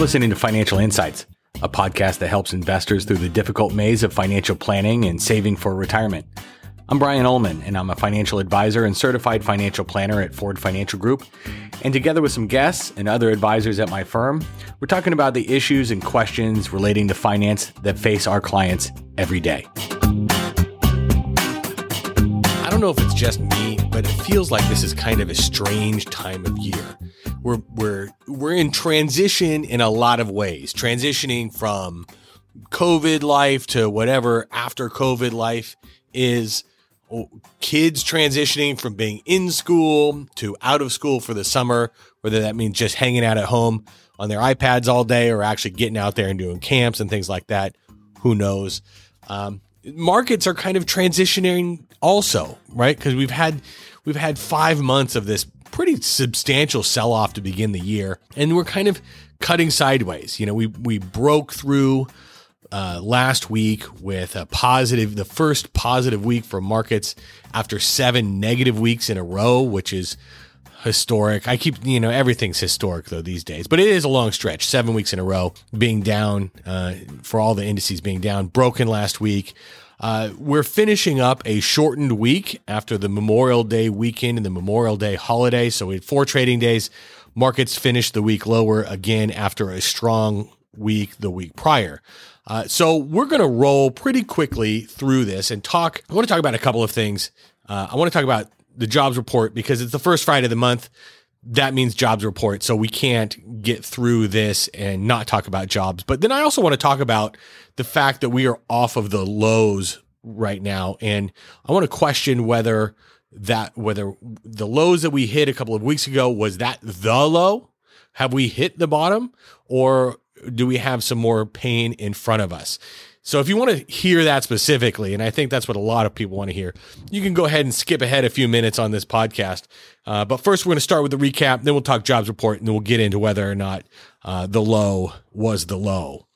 listening to Financial Insights, a podcast that helps investors through the difficult maze of financial planning and saving for retirement. I'm Brian Ullman, and I'm a financial advisor and certified financial planner at Ford Financial Group. And together with some guests and other advisors at my firm, we're talking about the issues and questions relating to finance that face our clients every day. I don't know if it's just me, but it feels like this is kind of a strange time of year we're we're we're in transition in a lot of ways, transitioning from COVID life to whatever after COVID life is. Oh, kids transitioning from being in school to out of school for the summer, whether that means just hanging out at home on their iPads all day or actually getting out there and doing camps and things like that. Who knows? Um, markets are kind of transitioning also, right? Because we've had we've had five months of this pretty substantial sell off to begin the year, and we're kind of cutting sideways. You know, we we broke through uh, last week with a positive, the first positive week for markets after seven negative weeks in a row, which is historic. I keep, you know, everything's historic though these days, but it is a long stretch. Seven weeks in a row being down uh, for all the indices being down, broken last week. Uh, we're finishing up a shortened week after the Memorial Day weekend and the Memorial Day holiday. So we had four trading days. Markets finished the week lower again after a strong week the week prior. Uh, so we're going to roll pretty quickly through this and talk. I want to talk about a couple of things. Uh, I want to talk about the jobs report because it's the first Friday of the month that means jobs report. So we can't get through this and not talk about jobs. But then I also want to talk about the fact that we are off of the lows right now. And I want to question whether that, whether the lows that we hit a couple of weeks ago, was that the low? Have we hit the bottom or do we have some more pain in front of us? So if you want to hear that specifically, and I think that's what a lot of people want to hear, you can go ahead and skip ahead a few minutes on this podcast. Uh, but first, we're going to start with the recap, then we'll talk jobs report, and then we'll get into whether or not uh, the low was the low.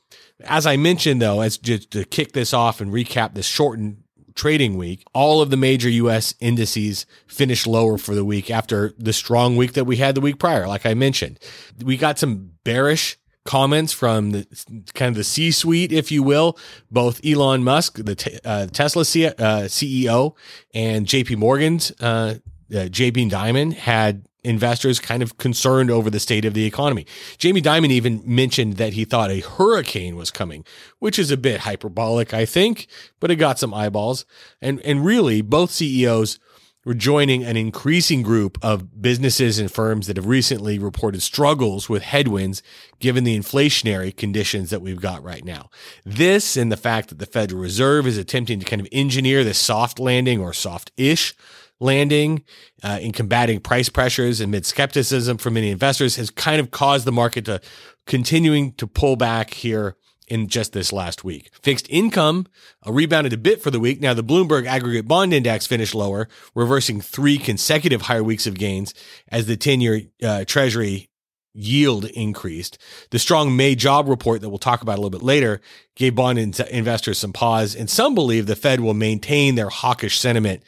As I mentioned, though, as just to kick this off and recap this shortened trading week, all of the major US indices finished lower for the week after the strong week that we had the week prior. Like I mentioned, we got some bearish comments from the kind of the C suite, if you will, both Elon Musk, the uh, Tesla C- uh, CEO, and JP Morgan's uh, uh Jamie Dimon had investors kind of concerned over the state of the economy. Jamie Dimon even mentioned that he thought a hurricane was coming, which is a bit hyperbolic, I think, but it got some eyeballs. And and really, both CEOs we're joining an increasing group of businesses and firms that have recently reported struggles with headwinds given the inflationary conditions that we've got right now. This and the fact that the Federal Reserve is attempting to kind of engineer this soft landing or soft ish landing uh, in combating price pressures amid skepticism from many investors has kind of caused the market to continuing to pull back here in just this last week. Fixed income uh, rebounded a bit for the week. Now, the Bloomberg Aggregate Bond Index finished lower, reversing three consecutive higher weeks of gains as the 10 year uh, Treasury yield increased. The strong May job report that we'll talk about a little bit later gave bond in- investors some pause, and some believe the Fed will maintain their hawkish sentiment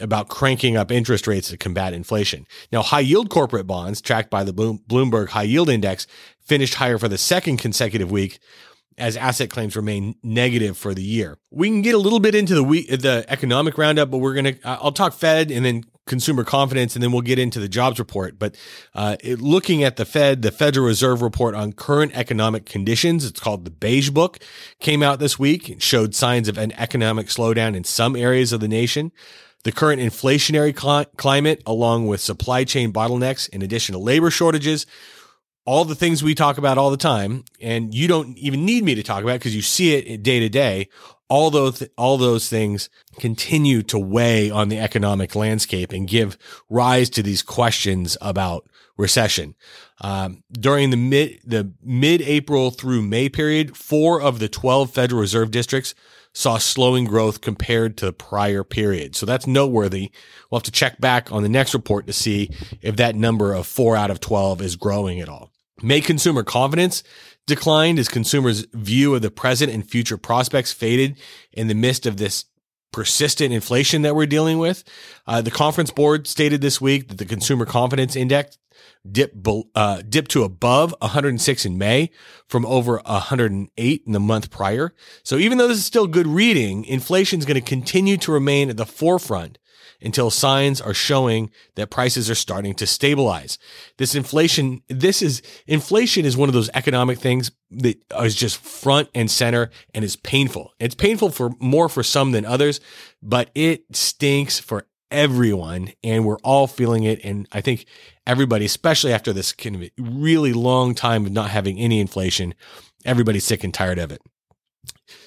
about cranking up interest rates to combat inflation. Now, high yield corporate bonds tracked by the Bloomberg High Yield Index finished higher for the second consecutive week, as asset claims remain negative for the year. We can get a little bit into the week, the economic roundup, but we're to, I'll talk Fed and then consumer confidence, and then we'll get into the jobs report. But uh, it, looking at the Fed, the Federal Reserve report on current economic conditions, it's called the Beige Book, came out this week. and showed signs of an economic slowdown in some areas of the nation. The current inflationary cl- climate, along with supply chain bottlenecks in addition to labor shortages, all the things we talk about all the time, and you don't even need me to talk about because you see it day to day. All those all those things continue to weigh on the economic landscape and give rise to these questions about recession. Um, during the mid the mid April through May period, four of the twelve Federal Reserve districts saw slowing growth compared to the prior period. So that's noteworthy. We'll have to check back on the next report to see if that number of four out of 12 is growing at all. May consumer confidence declined as consumers' view of the present and future prospects faded in the midst of this persistent inflation that we're dealing with. Uh, the conference board stated this week that the consumer confidence index dipped, uh, dipped to above 106 in May from over 108 in the month prior. So even though this is still good reading, inflation is going to continue to remain at the forefront until signs are showing that prices are starting to stabilize. This inflation, this is inflation is one of those economic things that is just front and center and is painful. It's painful for more for some than others, but it stinks for everyone and we're all feeling it. And I think everybody, especially after this kind of really long time of not having any inflation, everybody's sick and tired of it.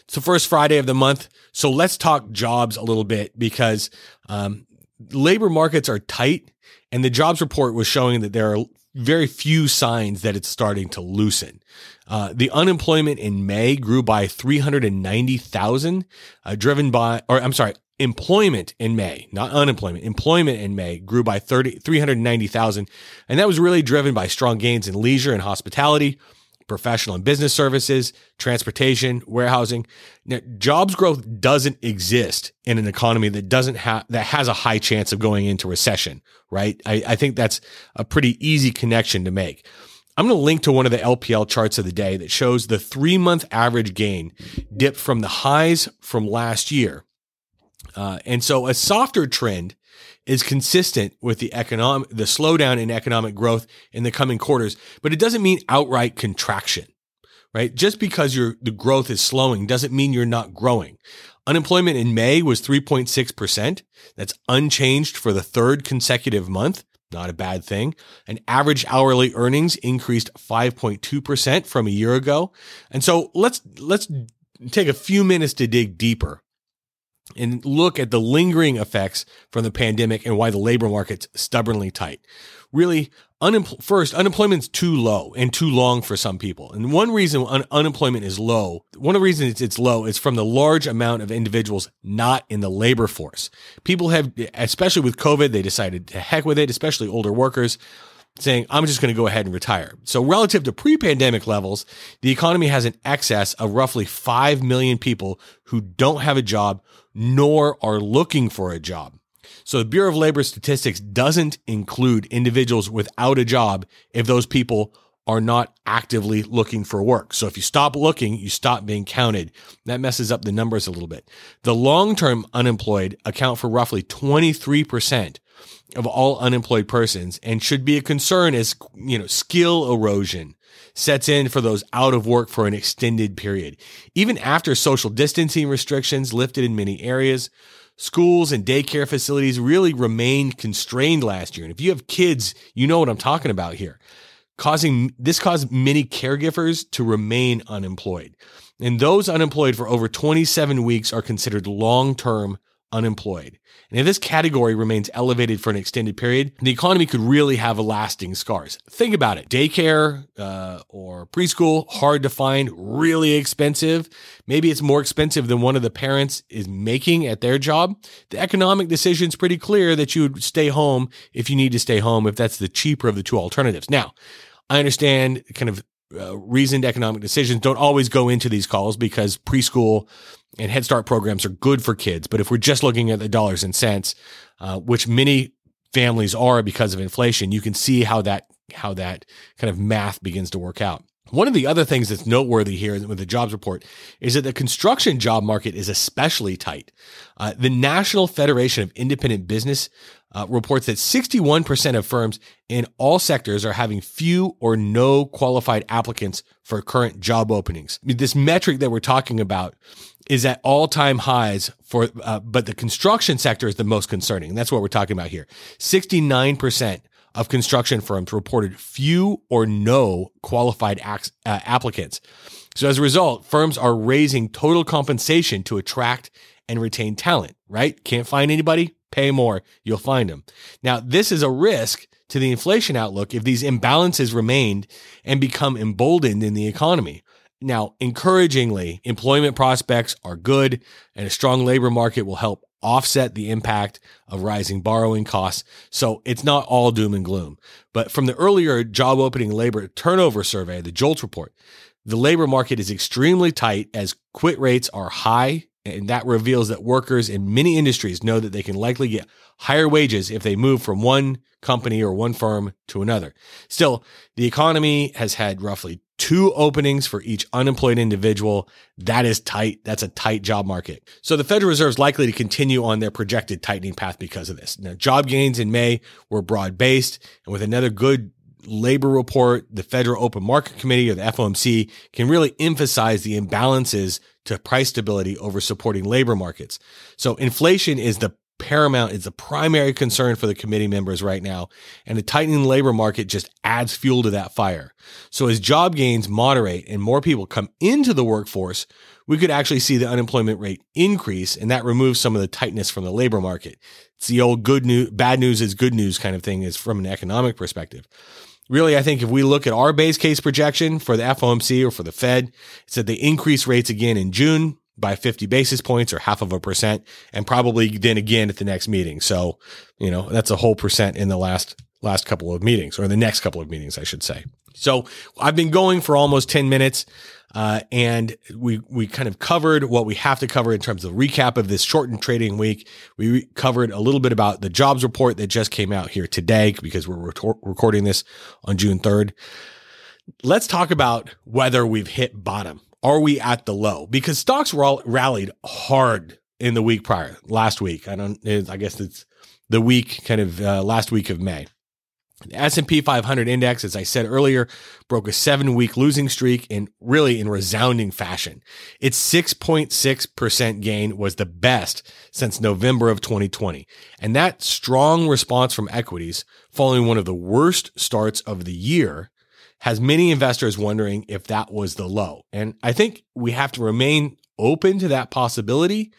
It's the first Friday of the month. So let's talk jobs a little bit because um, labor markets are tight. And the jobs report was showing that there are very few signs that it's starting to loosen. Uh, the unemployment in May grew by 390,000, uh, driven by, or I'm sorry, employment in May, not unemployment, employment in May grew by 30, 390,000. And that was really driven by strong gains in leisure and hospitality, professional and business services, transportation, warehousing. Now, jobs growth doesn't exist in an economy that doesn't have that has a high chance of going into recession, right? I, I think that's a pretty easy connection to make. I'm going to link to one of the LPL charts of the day that shows the three month average gain dipped from the highs from last year. Uh, and so a softer trend is consistent with the economic, the slowdown in economic growth in the coming quarters, but it doesn't mean outright contraction, right? Just because your, the growth is slowing doesn't mean you're not growing. Unemployment in May was 3.6%. That's unchanged for the third consecutive month. Not a bad thing. And average hourly earnings increased 5.2% from a year ago. And so let's, let's take a few minutes to dig deeper and look at the lingering effects from the pandemic and why the labor market's stubbornly tight. Really, unempl- first, unemployment's too low and too long for some people. And one reason un- unemployment is low, one of the reasons it's, it's low is from the large amount of individuals not in the labor force. People have, especially with COVID, they decided to heck with it, especially older workers saying, I'm just going to go ahead and retire. So, relative to pre pandemic levels, the economy has an excess of roughly 5 million people who don't have a job nor are looking for a job. So the Bureau of Labor Statistics doesn't include individuals without a job if those people are not actively looking for work. So if you stop looking, you stop being counted. That messes up the numbers a little bit. The long-term unemployed account for roughly 23% of all unemployed persons and should be a concern as, you know, skill erosion sets in for those out of work for an extended period. Even after social distancing restrictions lifted in many areas, schools and daycare facilities really remained constrained last year. And if you have kids, you know what I'm talking about here. Causing this caused many caregivers to remain unemployed. And those unemployed for over 27 weeks are considered long-term unemployed. And if this category remains elevated for an extended period, the economy could really have lasting scars. Think about it. Daycare uh, or preschool, hard to find, really expensive. Maybe it's more expensive than one of the parents is making at their job. The economic decision is pretty clear that you would stay home if you need to stay home, if that's the cheaper of the two alternatives. Now, I understand kind of uh, reasoned economic decisions don't always go into these calls because preschool and Head Start programs are good for kids. But if we're just looking at the dollars and cents, uh, which many families are because of inflation, you can see how that how that kind of math begins to work out. One of the other things that's noteworthy here with the jobs report is that the construction job market is especially tight. Uh, the National Federation of Independent Business uh, reports that 61% of firms in all sectors are having few or no qualified applicants for current job openings. This metric that we're talking about is at all time highs for, uh, but the construction sector is the most concerning. That's what we're talking about here. 69% of construction firms reported few or no qualified uh, applicants. So as a result, firms are raising total compensation to attract and retain talent, right? Can't find anybody? Pay more. You'll find them. Now, this is a risk to the inflation outlook if these imbalances remained and become emboldened in the economy. Now, encouragingly, employment prospects are good and a strong labor market will help offset the impact of rising borrowing costs. So it's not all doom and gloom. But from the earlier job opening labor turnover survey, the JOLTS report, the labor market is extremely tight as quit rates are high and that reveals that workers in many industries know that they can likely get higher wages if they move from one company or one firm to another. Still, the economy has had roughly two openings for each unemployed individual. That is tight. That's a tight job market. So the Federal Reserve is likely to continue on their projected tightening path because of this. Now, job gains in May were broad based and with another good labor report, the Federal Open Market Committee or the FOMC can really emphasize the imbalances to price stability over supporting labor markets. So inflation is the paramount, is the primary concern for the committee members right now. And the tightening labor market just adds fuel to that fire. So as job gains moderate and more people come into the workforce, we could actually see the unemployment rate increase and that removes some of the tightness from the labor market. It's the old good news, bad news is good news kind of thing is from an economic perspective really, I think if we look at our base case projection for the FOMC or for the Fed, it's that they increase rates again in June by 50 basis points or half of a percent and probably then again at the next meeting. So, you know, that's a whole percent in the last last couple of meetings or the next couple of meetings, I should say. So, I've been going for almost 10 minutes. Uh, and we we kind of covered what we have to cover in terms of recap of this shortened trading week. We re- covered a little bit about the jobs report that just came out here today because we're re- recording this on June 3rd. Let's talk about whether we've hit bottom. Are we at the low? Because stocks all rallied hard in the week prior, last week. I don't. I guess it's the week, kind of uh, last week of May. The S&P 500 index, as I said earlier, broke a seven week losing streak in really in resounding fashion. Its 6.6% gain was the best since November of 2020. And that strong response from equities following one of the worst starts of the year has many investors wondering if that was the low. And I think we have to remain open to that possibility.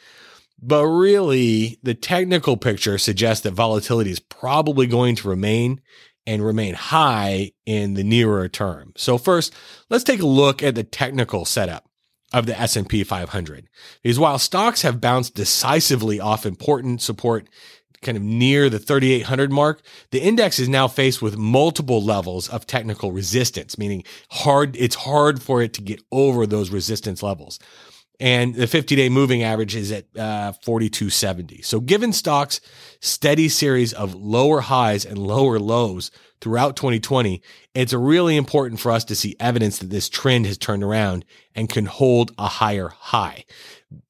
But really, the technical picture suggests that volatility is probably going to remain and remain high in the nearer term. So first, let's take a look at the technical setup of the S&P 500. Because while stocks have bounced decisively off important support kind of near the 3800 mark, the index is now faced with multiple levels of technical resistance, meaning hard it's hard for it to get over those resistance levels and the 50 day moving average is at uh, 4270. So, given stocks' steady series of lower highs and lower lows throughout 2020, it's really important for us to see evidence that this trend has turned around and can hold a higher high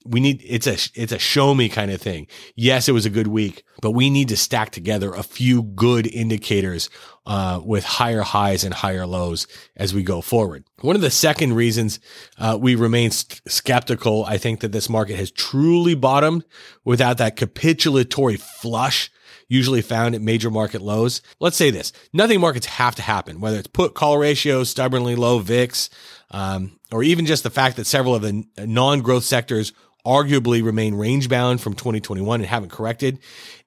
we need it's a it's a show me kind of thing. Yes, it was a good week, but we need to stack together a few good indicators uh, with higher highs and higher lows as we go forward. One of the second reasons uh, we remain st- skeptical, I think that this market has truly bottomed without that capitulatory flush usually found at major market lows. Let's say this nothing markets have to happen, whether it's put call ratios, stubbornly low VIX, um, or even just the fact that several of the non growth sectors arguably remain range bound from 2021 and haven't corrected.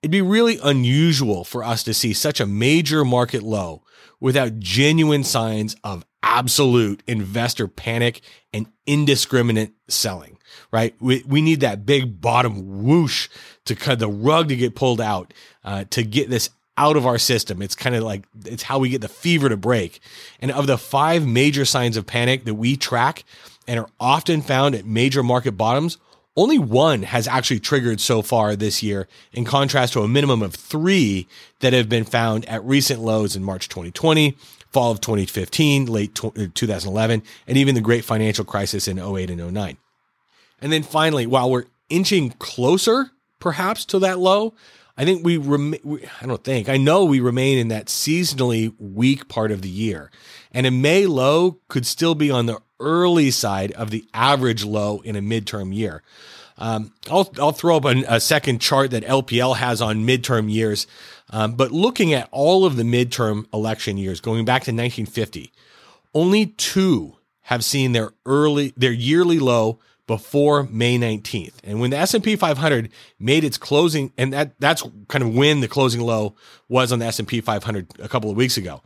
It'd be really unusual for us to see such a major market low without genuine signs of absolute investor panic and indiscriminate selling, right? We, we need that big bottom whoosh to cut the rug to get pulled out, uh, to get this out of our system. It's kind of like it's how we get the fever to break. And of the five major signs of panic that we track and are often found at major market bottoms, only one has actually triggered so far this year, in contrast to a minimum of three that have been found at recent lows in March 2020, fall of 2015, late 2011, and even the great financial crisis in 08 and 09. And then finally, while we're inching closer perhaps to that low, I think we I don't think, I know we remain in that seasonally weak part of the year. And a May low could still be on the early side of the average low in a midterm year. Um, I'll, I'll throw up a, a, second chart that LPL has on midterm years. Um, but looking at all of the midterm election years going back to 1950, only two have seen their early, their yearly low before May 19th. And when the S&P 500 made its closing and that that's kind of when the closing low was on the S&P 500 a couple of weeks ago.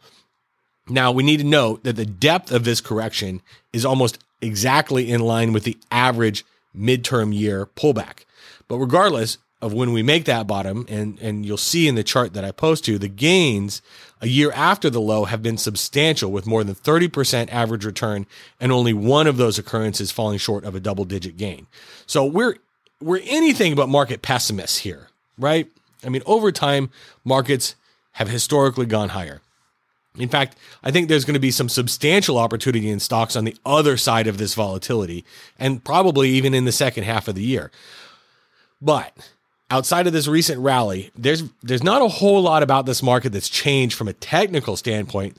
Now, we need to note that the depth of this correction is almost exactly in line with the average midterm year pullback. But regardless, of when we make that bottom, and, and you'll see in the chart that I post to, the gains a year after the low have been substantial with more than 30% average return and only one of those occurrences falling short of a double digit gain. So we're we're anything but market pessimists here, right? I mean, over time, markets have historically gone higher. In fact, I think there's going to be some substantial opportunity in stocks on the other side of this volatility, and probably even in the second half of the year. But outside of this recent rally, there's there's not a whole lot about this market that's changed from a technical standpoint,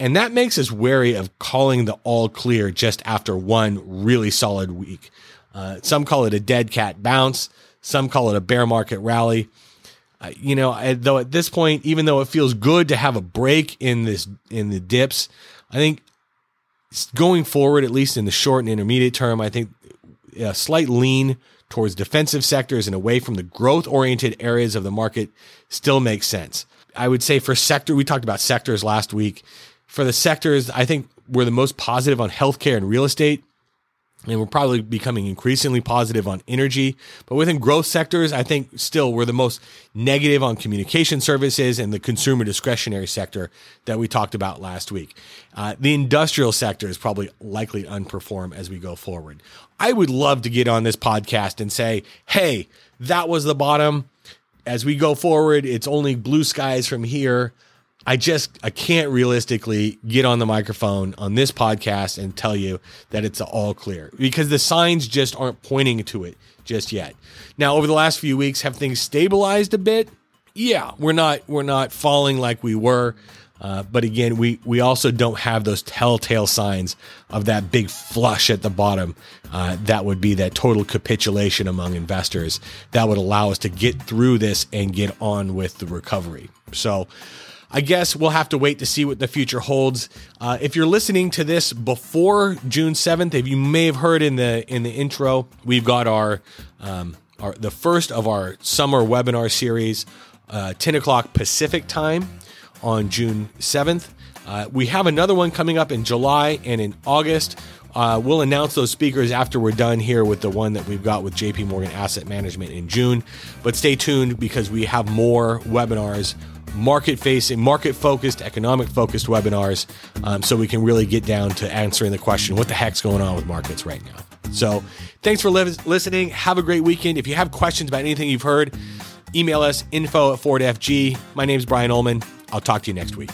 and that makes us wary of calling the all clear just after one really solid week. Uh, some call it a dead cat bounce. Some call it a bear market rally. Uh, you know, I, though at this point, even though it feels good to have a break in this in the dips, I think going forward, at least in the short and intermediate term, I think a slight lean towards defensive sectors and away from the growth oriented areas of the market still makes sense. I would say for sector, we talked about sectors last week. For the sectors, I think we're the most positive on healthcare and real estate and we're probably becoming increasingly positive on energy. But within growth sectors, I think still we're the most negative on communication services and the consumer discretionary sector that we talked about last week. Uh, the industrial sector is probably likely to unperform as we go forward. I would love to get on this podcast and say, hey, that was the bottom. As we go forward, it's only blue skies from here. I just I can't realistically get on the microphone on this podcast and tell you that it's all clear because the signs just aren't pointing to it just yet. Now, over the last few weeks, have things stabilized a bit? Yeah, we're not we're not falling like we were. Uh, but again, we we also don't have those telltale signs of that big flush at the bottom. Uh, that would be that total capitulation among investors that would allow us to get through this and get on with the recovery. So, I guess we'll have to wait to see what the future holds. Uh, if you're listening to this before June 7th, if you may have heard in the in the intro, we've got our um, our the first of our summer webinar series, uh, 10 o'clock Pacific time on June 7th. Uh, we have another one coming up in July and in August. Uh, we'll announce those speakers after we're done here with the one that we've got with JP Morgan Asset Management in June. But stay tuned because we have more webinars market facing, market focused, economic focused webinars um, so we can really get down to answering the question what the heck's going on with markets right now. So thanks for li- listening. Have a great weekend. If you have questions about anything you've heard, email us info at FordFG. My name is Brian Ullman. I'll talk to you next week.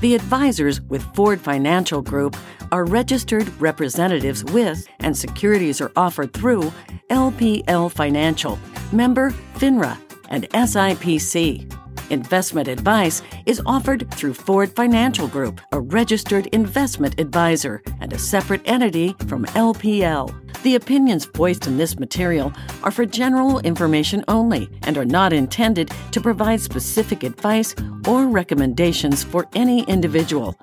The advisors with Ford Financial Group are registered representatives with and securities are offered through LPL Financial, member FINRA and SIPC. Investment advice is offered through Ford Financial Group, a registered investment advisor and a separate entity from LPL. The opinions voiced in this material are for general information only and are not intended to provide specific advice or recommendations for any individual.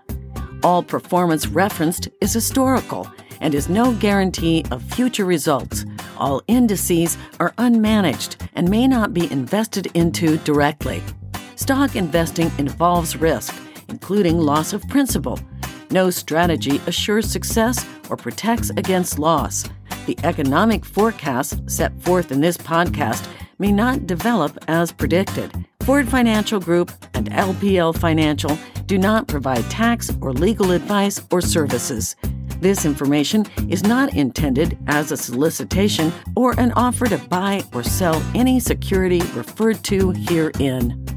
All performance referenced is historical and is no guarantee of future results. All indices are unmanaged and may not be invested into directly. Stock investing involves risk, including loss of principal. No strategy assures success or protects against loss. The economic forecasts set forth in this podcast may not develop as predicted. Ford Financial Group and LPL Financial do not provide tax or legal advice or services. This information is not intended as a solicitation or an offer to buy or sell any security referred to herein.